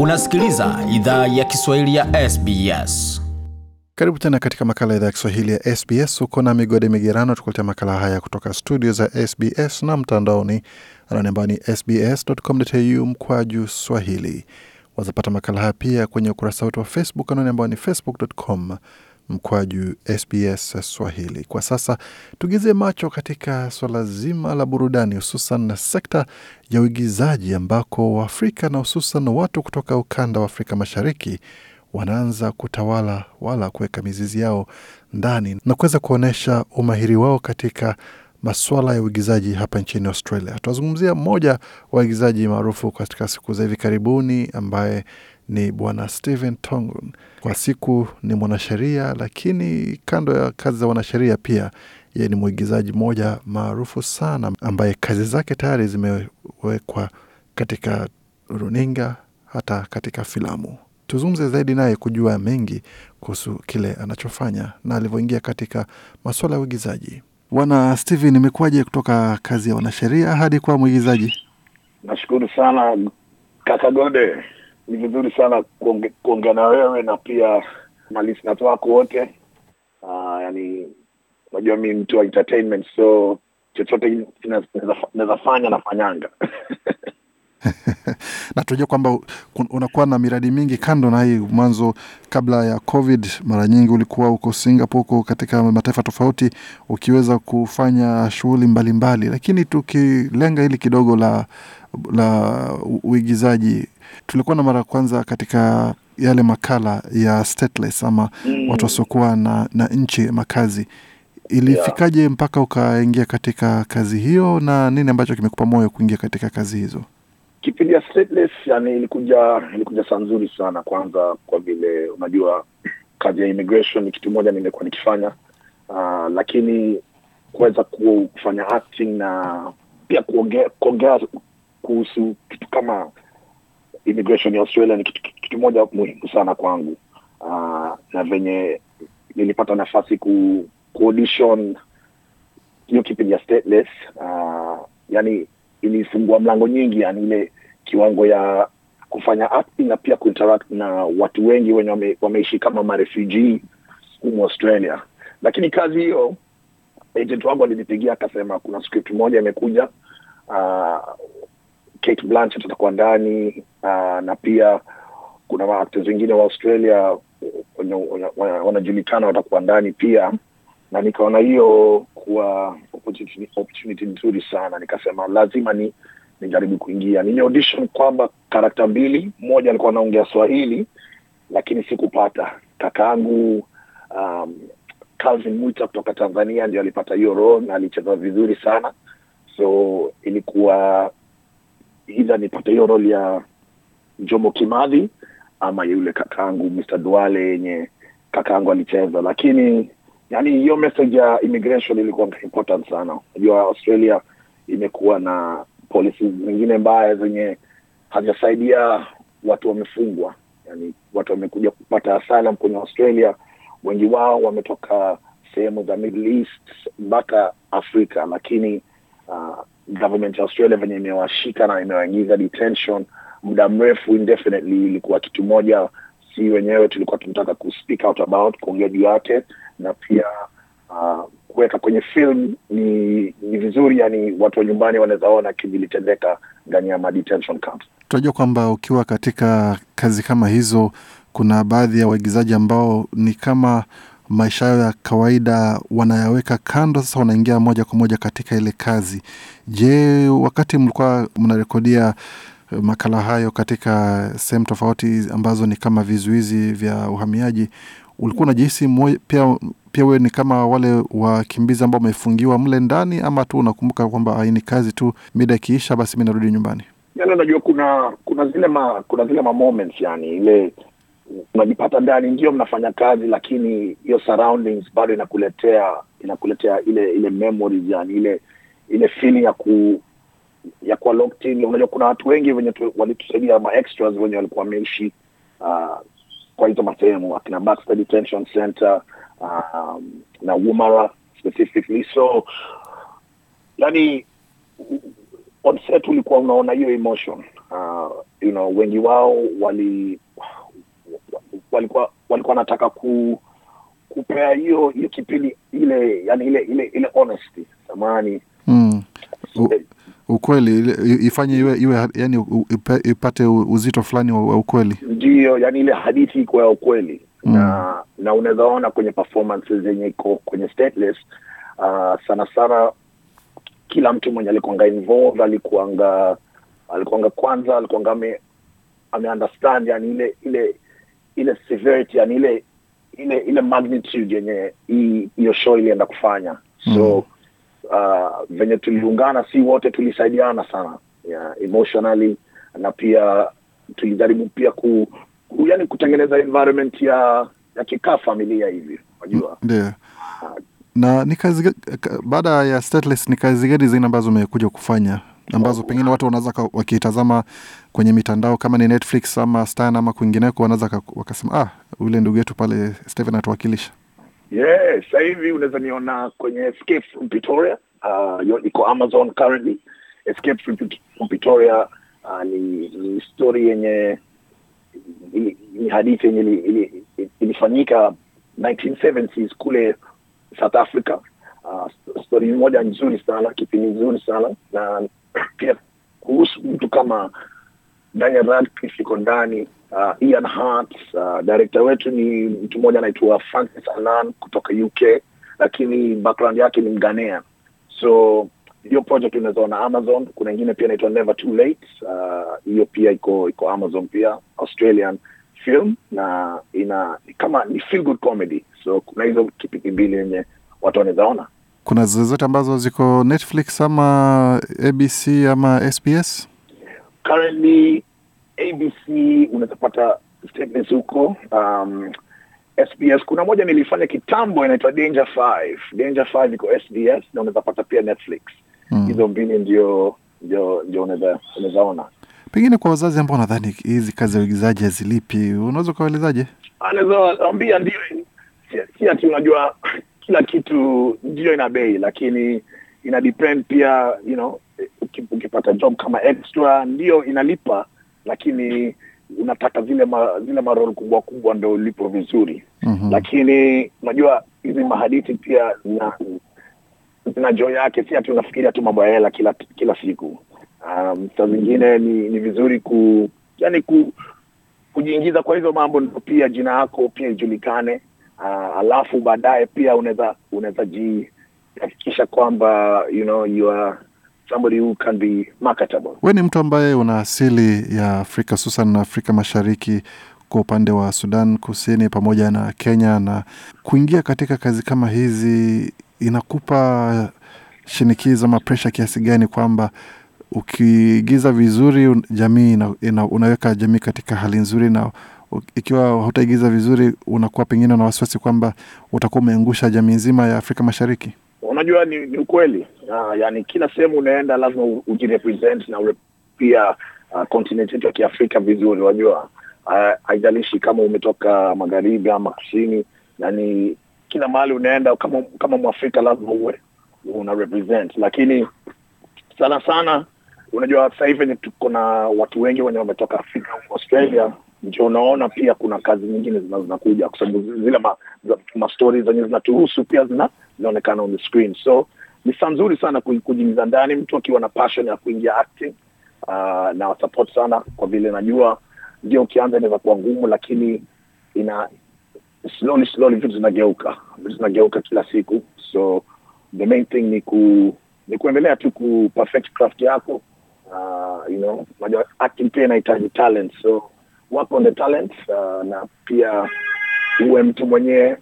Unasikiliza idhaa ya Kiswahili ya SBS. Karibu tena katika makala ya idhaa ya Kiswahili ya SBS. Uko na Migode Migerano tukuletea makala haya kutoka studio za SBS na mtandaoni anwani ambayo ni sbs.com.au mkwaju swahili. Wazapata makala haya pia kwenye ukurasa wetu wa Facebook anwani ambayo ni facebook.com mkwaju SBS Swahili. Kwa sasa tugezie macho katika swala zima la burudani, hususan na sekta ya uigizaji ambako Waafrika na hususan watu kutoka ukanda wa Afrika Mashariki wanaanza kutawala wala kuweka mizizi yao ndani na kuweza kuonyesha umahiri wao katika masuala ya uigizaji hapa nchini Australia. Tunazungumzia mmoja wa waigizaji maarufu katika siku za hivi karibuni ambaye ni Bwana Stephen Tongun. Kwa siku ni mwanasheria, lakini kando ya kazi za wanasheria pia yeye ni mwigizaji mmoja maarufu sana ambaye kazi zake tayari zimewekwa katika runinga hata katika filamu. Tuzungumze zaidi naye kujua mengi kuhusu kile anachofanya na alivyoingia katika masuala ya uigizaji. Bwana Steven, imekuwaje kutoka kazi ya wanasheria hadi kuwa mwigizaji? Nashukuru sana kaka Gode, ni vizuri sana kuongea na wewe na pia malisnat wako wote. Uh, yani unajua mi mtu wa entertainment so chochote naweza fanya nafanyanga na tunajua kwamba unakuwa na miradi mingi kando na hii. Mwanzo kabla ya COVID, mara nyingi ulikuwa uko Singapore, uko katika mataifa tofauti ukiweza kufanya shughuli mbalimbali, lakini tukilenga hili kidogo la la uigizaji, tulikuwa na mara ya kwanza katika yale makala ya stateless ama Mm. watu wasiokuwa na, na nchi makazi. Ilifikaje mpaka ukaingia katika kazi hiyo, na nini ambacho kimekupa moyo kuingia katika kazi hizo? kipindi ya stateless yani ilikuja ilikuja saa nzuri sana kwanza kwa vile unajua kazi ya immigration ni kitu moja nimekuwa nikifanya uh, lakini kuweza kufanya acting na pia kuongea kuhusu kitu kama immigration ya australia ni kitu, kitu moja muhimu sana kwangu. Uh, na venye nilipata nafasi ku, ku audition hiyo kipindi ya stateless uh, yani ilifungua mlango nyingi yani ile kiwango ya kufanya acting na pia kuinteract na watu wengi wenye wame, wameishi kama marefugee humu australia. Lakini kazi hiyo agent wangu alinipigia akasema kuna script moja imekuja uh, Kate Blanchett atakuwa ndani na pia kuna maactors wengine wa australia wanajulikana watakuwa ndani pia. Na nikaona hiyo kuwa opportunity, opportunity nzuri sana. Nikasema lazima ni nijaribu kuingia. Nini audition kwamba karakta mbili mmoja alikuwa anaongea swahili lakini sikupata. Kakaangu um, calvin mwita kutoka tanzania ndio alipata hiyo role na alicheza vizuri sana. So ilikuwa idha nipate hiyo role ya jomo kimadhi ama yule kakaangu mr duale yenye kakaangu alicheza. Lakini yani hiyo message ya immigration ilikuwa important sana. Unajua australia imekuwa na policies zingine mbaya zenye hazijasaidia watu wamefungwa. Yani watu wamekuja kupata asylum kwenye australia. Wengi wao wametoka sehemu za middle east mpaka afrika. Lakini uh, government ya australia venye imewashika na imewaingiza detention muda mrefu indefinitely ilikuwa kitu moja si wenyewe tulikuwa tunataka ku speak out about kuongea juu yake na pia uh, kuweka kwenye film ni ni vizuri yani watu wa nyumbani wanaweza ona kilitendeka ndani ya detention camps Tunajua kwamba ukiwa katika kazi kama hizo, kuna baadhi ya waigizaji ambao ni kama maisha yao ya kawaida wanayaweka kando, sasa wanaingia moja kwa moja katika ile kazi. Je, wakati mlikuwa mnarekodia eh, makala hayo katika sehemu tofauti ambazo ni kama vizuizi vya uhamiaji, ulikuwa unajihisi pia pia wewe ni kama wale wakimbizi ambao wamefungiwa mle ndani, ama tu unakumbuka kwamba "Ah, ni kazi tu, mida ikiisha, basi mi narudi nyumbani? yani unajua kuna kuna zile ma, kuna zile ma moments yani ile unajipata ndani ndio mnafanya kazi lakini hiyo surroundings bado inakuletea inakuletea ile ile memories yani ile ile feeling ya ku ya kuwa locked in. Unajua kuna watu wengi wenye tu- walitusaidia ma extras wenye walikuwa wameishi uh, kwa hizo masehemu akina Baxter Detention Center um, na Woomera specifically. So yani on set ulikuwa unaona hiyo emotion uh, you know, wengi wao wali walikuwa walikuwa wanataka ku kupea hiyo hiyo kipindi ile yani ile ile ile honesty samani mm. U, ukweli ifanye iwe, iwe yani ipate uzito fulani wa, ukweli ndio yani ile hadithi iko ya ukweli Mm. na na unaweza ona kwenye performances zenye iko kwenye stateless uh, sana sana kila mtu mwenye alikuanga involved alikuanga alikuanga kwanza alikuanga ame, ame understand yani ile ile ile severity yani ile ile ile magnitude yenye hiyo show ilienda kufanya. So uh, venye tuliungana si wote tulisaidiana sana yeah, emotionally na pia tulijaribu pia ku, ku yani kutengeneza environment ya ya kikaa familia hivi unajua. Ndio. Na ni kazi baada ya stateless ni kazi gani zingine ambazo umekuja kufanya ambazo pengine watu wanaweza wakitazama kwenye mitandao kama ni netflix ama stan ama kwingineko wanaweza wakasema ah ule ndugu yetu pale steven atuwakilisha. Yeah sasa hivi unaweza niona kwenye escape from Pretoria uh, iko amazon currently. Escape from Pretoria uh, ni, ni story yenye ni, ni hadithi yenye ili- ili- ili- ilifanyika 1970s kule south africa. Uh, story moja nzuri sana kipindi nzuri sana na pia kuhusu mtu kama Daniel Radcliffe iko ndani uh, Ian Hart uh, director wetu ni mtu mmoja anaitwa Francis Annan kutoka UK lakini background yake ni Mghanaian so hiyo project unaweza ona Amazon kuna ingine pia inaitwa Never Too Late uh, hiyo pia iko iko Amazon pia Australian film na ina kama ni feel good comedy. So kuna hizo kipindi mbili yenye watu wanaweza ona kuna zozote ambazo ziko netflix ama abc ama sbs currently abc unaweza pata statements huko. Um, sbs kuna moja nilifanya kitambo inaitwa danger 5 danger 5 iko sbs na unaweza pata pia netflix. Mm. mbili ndio ndio ndio unaweza unaweza ona. Pengine kwa wazazi ambao nadhani hizi kazi za uigizaji hazilipi unaweza ukawaelezaje anaweza ambia ndio si- si ati unajua kila kitu ndio ina bei lakini ina depend pia you know uki- ukipata job kama extra ndio inalipa lakini unataka zile ma, zile marol kubwa kubwa ndo ulipo vizuri. Mhm. lakini unajua hizi mahadithi pia zina zina joo yake si ati unafikiria tu mambo ya hela kila kila siku. Um, saa zingine ni, ni vizuri ku yani ku kujiingiza kwa hizo mambo ndo pia jina yako pia ijulikane uh, alafu baadaye pia unaweza unaweza jihakikisha kwamba you know you are somebody who can be marketable. We ni mtu ambaye una asili ya afrika hususan na afrika mashariki kwa upande wa sudan kusini pamoja na kenya na kuingia katika kazi kama hizi inakupa shinikizo ama presha kiasi gani kwamba ukiigiza vizuri jamii ina, ina, unaweka jamii katika hali nzuri na ikiwa hutaigiza vizuri unakuwa pengine na wasiwasi kwamba utakuwa umeangusha jamii nzima ya afrika mashariki? Unajua ni, ni ukweli. Uh, yani kila sehemu unaenda lazima ujirepresent na pia uh, continent yetu ya kiafrika vizuri unajua. Haijalishi haijalishi kama umetoka magharibi ama kusini yani kila mahali unaenda kama kama mwafrika lazima uwe una represent. Lakini sana sana unajua sasa hivi tuko na watu wengi wenye wametoka afrika australia ndio unaona pia kuna kazi nyingine zina- zinakuja kwa sababu zile ma, ma zenye zinatuhusu pia zina zinaonekana on the screen. So ni saa nzuri sana kujingiza ndani. Mtu akiwa na passion ya kuingia acting uh, na support sana kwa vile najua ndio ukianza inaweza kuwa ngumu lakini ina slowly slowly vitu zinageuka. Vitu zinageuka kila siku. So the main thing ni ku ni kuendelea tu ku perfect craft yako. Uh, you know acting pia inahitaji talent. So work on the talent uh, na pia uwe mtu mwenyewe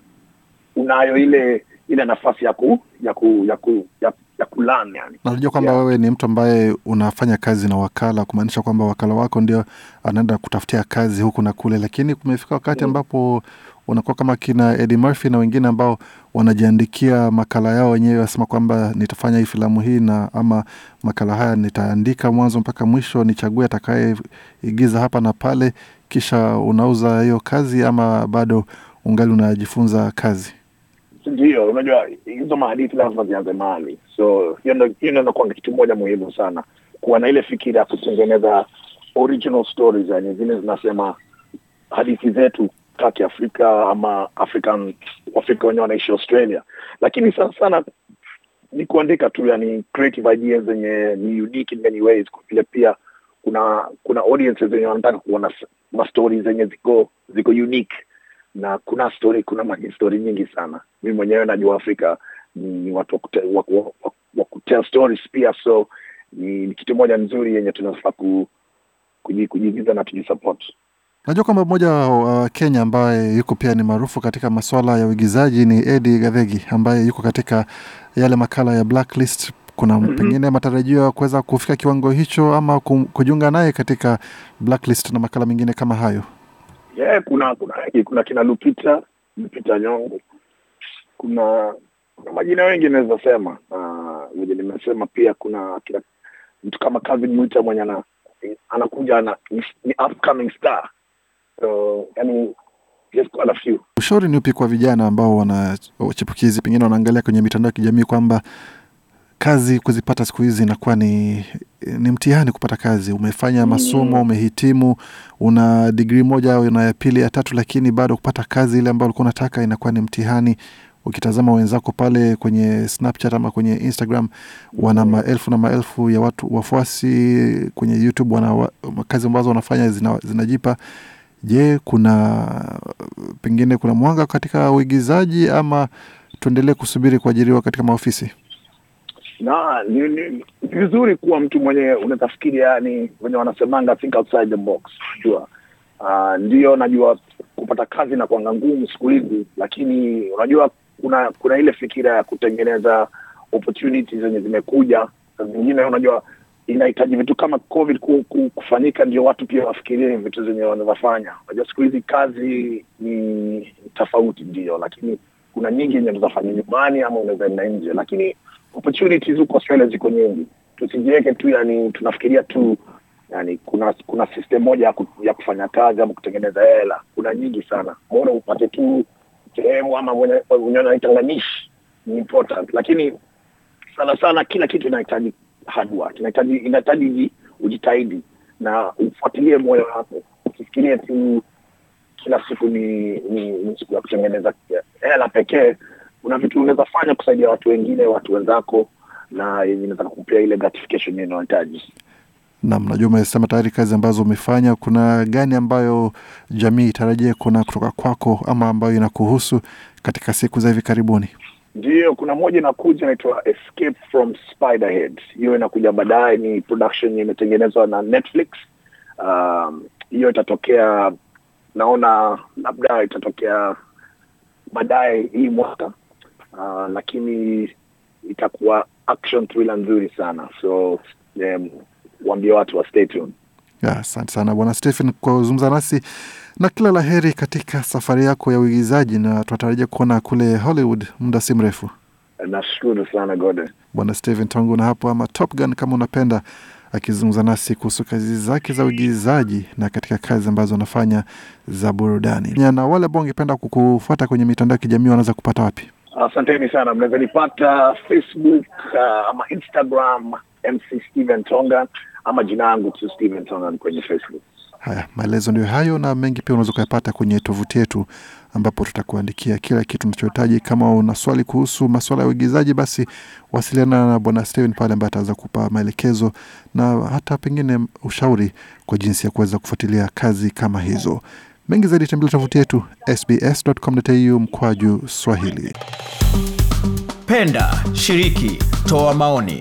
unayo ile ile nafasi ya ku ya ku ya ku ya, ya kulan yani najua kwamba Yeah. wewe ni mtu ambaye unafanya kazi na wakala kumaanisha kwamba wakala wako ndio anaenda kutafutia kazi huku na kule lakini kumefika wakati Mm. ambapo unakuwa kama kina Eddie Murphy na wengine ambao wanajiandikia makala yao wenyewe wasema kwamba nitafanya hii filamu hii na ama makala haya nitaandika mwanzo mpaka mwisho nichague atakayeigiza hapa na pale kisha unauza hiyo kazi ama bado ungali unajifunza kazi? Ndio unajua hizo mahadithi lazima zianze mahali. So hiyo ndo inakuanga kitu moja muhimu sana kuwa na ile fikira ya kutengeneza original stories yani zile zinasema hadithi zetu ka kiafrika ama african waafrika wenyewe wanaishi australia. Lakini sana sana ni kuandika tu yani creative ideas zenye ni unique in many ways kwa vile pia kuna kuna audiences zenye wanataka kuona mastori zenye ziko ziko unique. Na kuna story kuna ma- nyingi sana. Mi mwenyewe najua afrika ni watu wa kute- wa- wa- wa- wa kutell stories pia so ni, ni kitu moja nzuri yenye tunafaa ku, kujiingiza na tujisupport Najua kwamba mmoja wa Kenya ambaye yuko pia ni maarufu katika masuala ya uigizaji ni Eddie Gathegi ambaye yuko katika yale makala ya Blacklist. Kuna Mhm. pengine matarajio ya kuweza kufika kiwango hicho ama kujiunga naye katika Blacklist na makala mengine kama hayo. yeah, kuna kuna kuna kina Lupita Lupita Nyong'o, kuna kuna majina wengi naweza sema vile nimesema pia kuna kina mtu kama Kevin Mwita mwenye ana, anakuja ana, ni, ni upcoming star so yani just few Ushauri ni upi kwa vijana ambao wana chipukizi, pengine wanaangalia kwenye mitandao ya kijamii kwamba kazi kuzipata siku hizi inakuwa ni, ni mtihani kupata kazi. Umefanya Mm. masomo, umehitimu, una digrii moja au una ya pili ya tatu, lakini bado kupata kazi ile ambayo ulikuwa unataka inakuwa ni mtihani. Ukitazama wenzako pale kwenye Snapchat ama kwenye Instagram wana maelfu na maelfu ya watu wafuasi, kwenye YouTube wana wa- kazi ambazo wanafanya zina, zinajipa Je, kuna pengine kuna mwanga katika uigizaji ama tuendelee kusubiri kuajiriwa katika maofisi? na ni, ni, ni vizuri kuwa mtu mwenye unatafikiri, fikiri yani wenye wanasemanga think outside the box unajua uh, ndio najua kupata kazi na kuanga ngumu siku hizi lakini unajua kuna kuna ile fikira ya kutengeneza opportunities zenye zimekuja saa zingine unajua inahitaji vitu kama covid ku, ku, kufanyika ndio watu pia wafikirie vitu zenye wanazofanya unajua siku hizi kazi ni tofauti ndio lakini kuna nyingi yenye unawezafanya nyumbani ama unaweza enda nje lakini opportunities huko Australia ziko nyingi. Tusijiweke tu yani, tunafikiria tu yani, kuna kuna system moja ya, ku, ya kufanya kazi ama kutengeneza hela. Kuna nyingi sana, mbona upate tu sehemu ama mwenye ni important, lakini sana sana kila kitu inahitaji hard work, inahitaji inahitaji ujitahidi na ufuatilie moyo wako, usifikirie tu kila siku ni ni, ni siku ya kutengeneza hela pekee. Kuna vitu unaweza fanya kusaidia watu wengine, watu wenzako, na yenye inaweza kukupea ile gratification inayohitaji. Nam, najua umesema tayari kazi ambazo umefanya. Kuna gani ambayo jamii itarajia kuna kutoka kwako ama ambayo inakuhusu katika siku za hivi karibuni? Ndio, kuna moja inakuja inaitwa Escape from Spiderhead. Hiyo inakuja baadaye, ni production imetengenezwa na Netflix. Um, hiyo itatokea, naona labda itatokea baadaye hii mwaka uh, lakini itakuwa action thriller nzuri sana, so um, waambie watu wa stay tuned. Asante sana Bwana Stephen kwa kuzungumza nasi na kila la heri katika safari yako ya uigizaji, na tunatarajia kuona kule Hollywood muda si mrefu. Nashukuru sana Gode. Bwana Stephen Tongu na hapo ama Top Gun kama unapenda, akizungumza nasi kuhusu kazi zake za uigizaji na katika kazi ambazo anafanya za burudani. Na wale ambao wangependa kukufuata kwenye mitandao ya kijamii wanaweza kupata wapi? Asanteni sana, mnaweza nipata Facebook uh, ama Instagram MC Steven Tonga ama jina yangu tu Steven Tonga kwenye Facebook. Haya, maelezo ndio hayo na mengi pia unaweza ukayapata kwenye tovuti yetu, ambapo tutakuandikia kila kitu unachohitaji. Kama una swali kuhusu masuala ya uigizaji, basi wasiliana na Bwana Steven pale, ambaye ataweza kupa maelekezo na hata pengine ushauri kwa jinsi ya kuweza kufuatilia kazi kama hizo. Mengi zaidi tembelea tovuti yetu sbs.com.au mkwaju Swahili. Penda, shiriki, toa maoni.